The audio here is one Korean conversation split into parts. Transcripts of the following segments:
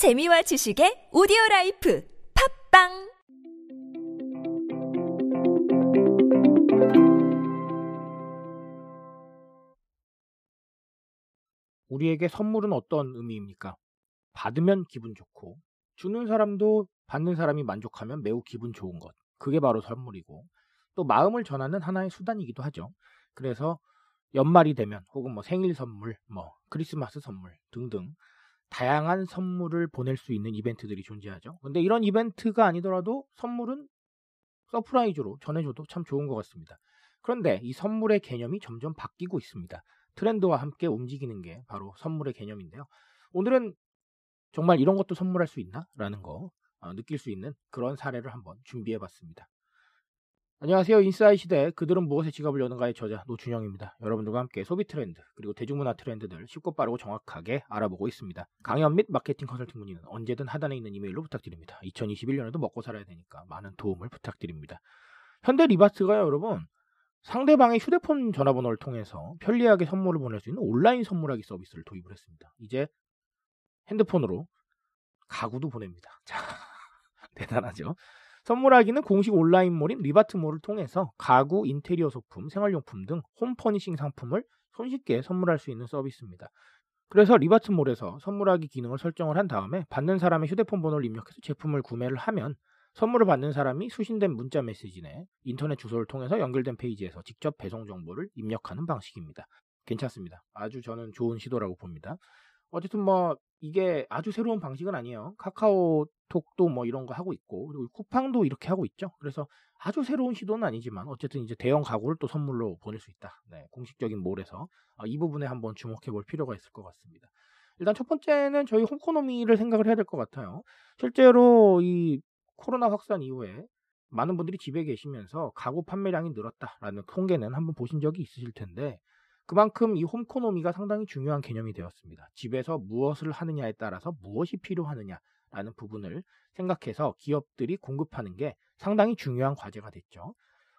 재미와 지식의 오디오 라이프 팟빵 우리에게 선물은 어떤 의미입니까? 받으면 기분 좋고, 주는 사람도 받는 사람이 만족하면 매우 기분 좋은 것. 그게 바로 선물이고, 또 마음을 전하는 하나의 수단이기도 하죠. 그래서 연말이 되면, 혹은 뭐 생일 선물, 뭐 크리스마스 선물 등등, 다양한 선물을 보낼 수 있는 이벤트들이 존재하죠. 근데 이런 이벤트가 아니더라도 선물은 surprise로 전해줘도 참 좋은 것 같습니다. 그런데 이 선물의 개념이 점점 바뀌고 있습니다. 트렌드와 함께 움직이는 게 바로 선물의 개념인데요. 오늘은 정말 이런 것도 선물할 수 있나? 라는 거 어, 느낄 수 있는 그런 사례를 한번 준비해 봤습니다. 안녕하세요. 인싸의 시대 그들은 무엇에 지갑을 여는가의 저자 노준영입니다. 여러분들과 함께 소비 트렌드 그리고 대중문화 트렌드들 쉽고 빠르고 정확하게 알아보고 있습니다. 강연 및 마케팅 컨설팅 문의는 언제든 하단에 있는 이메일로 부탁드립니다. 2021년에도 먹고 살아야 되니까 많은 도움을 부탁드립니다. 현대 리바스가요, 여러분. 상대방의 휴대폰 전화번호를 통해서 편리하게 선물을 보낼 수 있는 온라인 선물하기 서비스를 도입을 했습니다. 이제 핸드폰으로 가구도 보냅니다. 자, 대단하죠? 선물하기는 공식 온라인몰인 리바트몰을 통해서 가구, 인테리어 소품, 생활용품 등 홈퍼니싱 상품을 손쉽게 선물할 수 있는 서비스입니다. 그래서 리바트몰에서 선물하기 기능을 설정을 한 다음에 받는 사람의 휴대폰 번호를 입력해서 제품을 구매를 하면 선물을 받는 사람이 수신된 문자 메시지 내 인터넷 주소를 통해서 연결된 페이지에서 직접 배송 정보를 입력하는 방식입니다. 괜찮습니다. 아주 저는 좋은 시도라고 봅니다. 어쨌든 뭐 이게 아주 새로운 방식은 아니에요. 카카오톡도 뭐 이런 거 하고 있고 그리고 쿠팡도 이렇게 하고 있죠. 그래서 아주 새로운 시도는 아니지만 어쨌든 이제 대형 가구를 또 선물로 보낼 수 있다. 네, 공식적인 몰에서 아, 이 부분에 한번 주목해 볼 필요가 있을 것 같습니다. 일단 첫 번째는 저희 홈코노미를 생각을 해야 될 것 같아요. 실제로 이 코로나 확산 이후에 많은 분들이 집에 계시면서 가구 판매량이 늘었다라는 통계는 한번 보신 적이 있으실 텐데 그만큼 이 홈코노미가 상당히 중요한 개념이 되었습니다. 집에서 무엇을 하느냐에 따라서 무엇이 필요하느냐라는 부분을 생각해서 기업들이 공급하는 게 상당히 중요한 과제가 됐죠.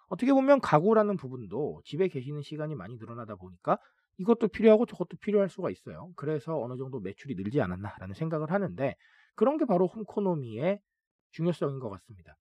어떻게 보면 가구라는 부분도 집에 계시는 시간이 많이 늘어나다 보니까 이것도 필요하고 저것도 필요할 수가 있어요. 그래서 어느 정도 매출이 늘지 않았나라는 생각을 하는데 그런 게 바로 homeconomy의 중요성인 것 같습니다.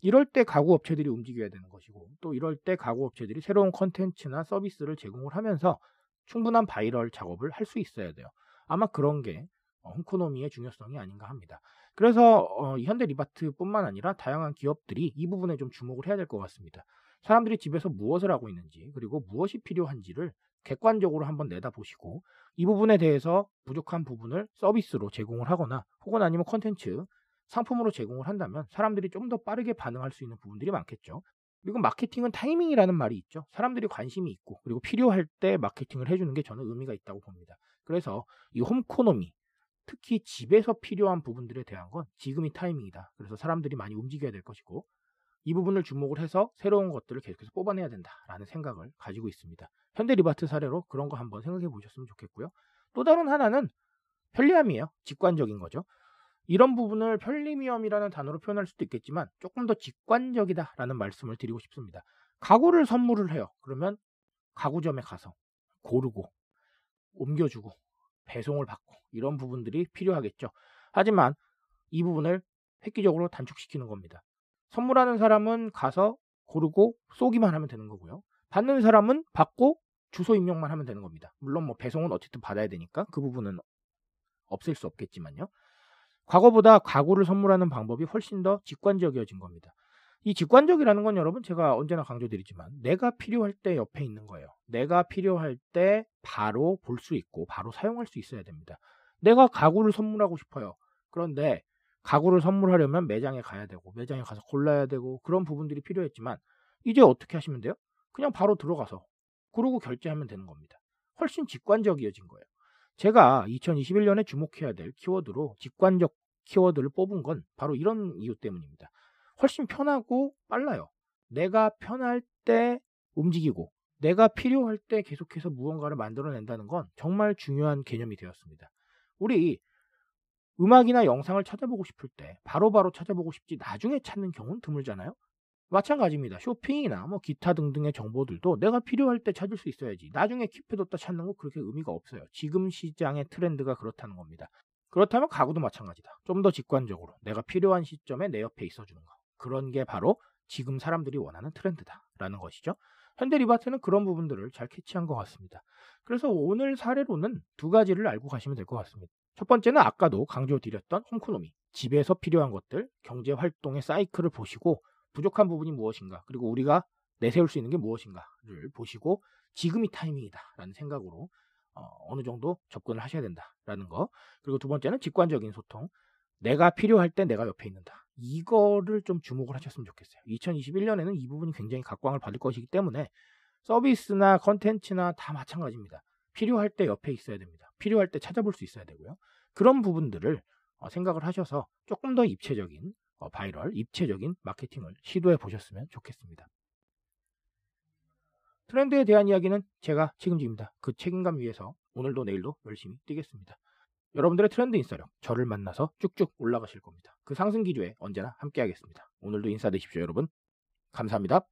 이럴 때 가구 업체들이 움직여야 되는 것이고 또 이럴 때 가구 업체들이 새로운 컨텐츠나 서비스를 제공을 하면서 충분한 바이럴 작업을 할 수 있어야 돼요. 아마 그런 게 어, homeconomy의 중요성이 아닌가 합니다. 그래서 어, 현대 리바트뿐만 아니라 다양한 기업들이 이 부분에 좀 주목을 해야 될 것 같습니다. 사람들이 집에서 무엇을 하고 있는지 그리고 무엇이 필요한지를 객관적으로 한번 내다보시고 이 부분에 대해서 부족한 부분을 서비스로 제공을 하거나 혹은 아니면 컨텐츠 상품으로 제공을 한다면 사람들이 좀 더 빠르게 반응할 수 있는 부분들이 많겠죠. 그리고 마케팅은 타이밍이라는 말이 있죠. 사람들이 관심이 있고 그리고 필요할 때 마케팅을 해주는 게 저는 의미가 있다고 봅니다. 그래서 이 홈코노미 특히 집에서 필요한 부분들에 대한 건 지금이 타이밍이다. 그래서 사람들이 많이 움직여야 될 것이고 이 부분을 주목을 해서 새로운 것들을 계속해서 뽑아내야 된다라는 생각을 가지고 있습니다. 현대 리바트 사례로 그런 거 한번 생각해 보셨으면 좋겠고요. 또 다른 하나는 편리함이에요. 직관적인 거죠. 이런 부분을 편리미엄이라는 단어로 표현할 수도 있겠지만 조금 더 직관적이다라는 말씀을 드리고 싶습니다. 가구를 선물을 해요. 그러면 가구점에 가서 고르고 옮겨주고 배송을 받고 이런 부분들이 필요하겠죠. 하지만 이 부분을 획기적으로 단축시키는 겁니다. 선물하는 사람은 가서 고르고 쏘기만 하면 되는 거고요. 받는 사람은 받고 주소 입력만 하면 되는 겁니다. 물론 뭐 배송은 어쨌든 받아야 되니까 그 부분은 없앨 수 없겠지만요. 과거보다 가구를 선물하는 방법이 훨씬 더 직관적이어진 겁니다. 이 직관적이라는 건 여러분 제가 언제나 강조드리지만 내가 필요할 때 옆에 있는 거예요. 내가 필요할 때 바로 볼 수 있고 바로 사용할 수 있어야 됩니다. 내가 가구를 선물하고 싶어요. 그런데 가구를 선물하려면 매장에 가야 되고 매장에 가서 골라야 되고 그런 부분들이 필요했지만 이제 어떻게 하시면 돼요? 그냥 바로 들어가서 그러고 결제하면 되는 겁니다. 훨씬 직관적이어진 거예요. 제가 2021년에 주목해야 될 키워드로 직관적 키워드를 뽑은 건 바로 이런 이유 때문입니다. 훨씬 편하고 빨라요. 내가 편할 때 움직이고 내가 필요할 때 계속해서 무언가를 만들어낸다는 건 정말 중요한 개념이 되었습니다. 우리 음악이나 영상을 찾아보고 싶을 때 바로바로 바로 찾아보고 싶지 나중에 찾는 경우는 드물잖아요. 마찬가지입니다. 쇼핑이나 뭐 기타 등등의 정보들도 내가 필요할 때 찾을 수 있어야지. 나중에 킵해뒀다 찾는 거 그렇게 의미가 없어요. 지금 시장의 트렌드가 그렇다는 겁니다. 그렇다면 가구도 마찬가지다. 좀 더 직관적으로 내가 필요한 시점에 내 옆에 있어주는 거. 그런 게 바로 지금 사람들이 원하는 트렌드다라는 것이죠. 현대 리바트는 그런 부분들을 잘 캐치한 것 같습니다. 그래서 오늘 사례로는 두 가지를 알고 가시면 될 것 같습니다. 첫 번째는 아까도 강조드렸던 홈코노미. 집에서 필요한 것들, 경제 활동의 사이클을 보시고 부족한 부분이 무엇인가, 그리고 우리가 내세울 수 있는 게 무엇인가를 보시고 지금이 타이밍이다라는 생각으로 어, 느 정도 접근을 하셔야 된다라는 거. 그리고 두 번째는 직관적인 소통. 내가 필요할 때 내가 옆에 있는다. 이거를 좀 주목을 하셨으면 좋겠어요. 2021년에는 이 부분이 굉장히 각광을 받을 것이기 때문에 서비스나 컨텐츠나 다 마찬가지입니다. 필요할 때 옆에 있어야 됩니다. 필요할 때 찾아볼 수 있어야 되고요. 그런 부분들을 어, 생각을 하셔서 조금 더 입체적인 어, 바이럴, 입체적인 마케팅을 시도해 보셨으면 좋겠습니다. 트렌드에 대한 이야기는 제가 책임집니다. 그 책임감 위에서 오늘도 내일도 열심히 뛰겠습니다. 여러분들의 트렌드 인싸력, 저를 만나서 쭉쭉 올라가실 겁니다. 그 상승 기조에 언제나 함께 하겠습니다. 오늘도 인싸 되십시오, 여러분. 감사합니다.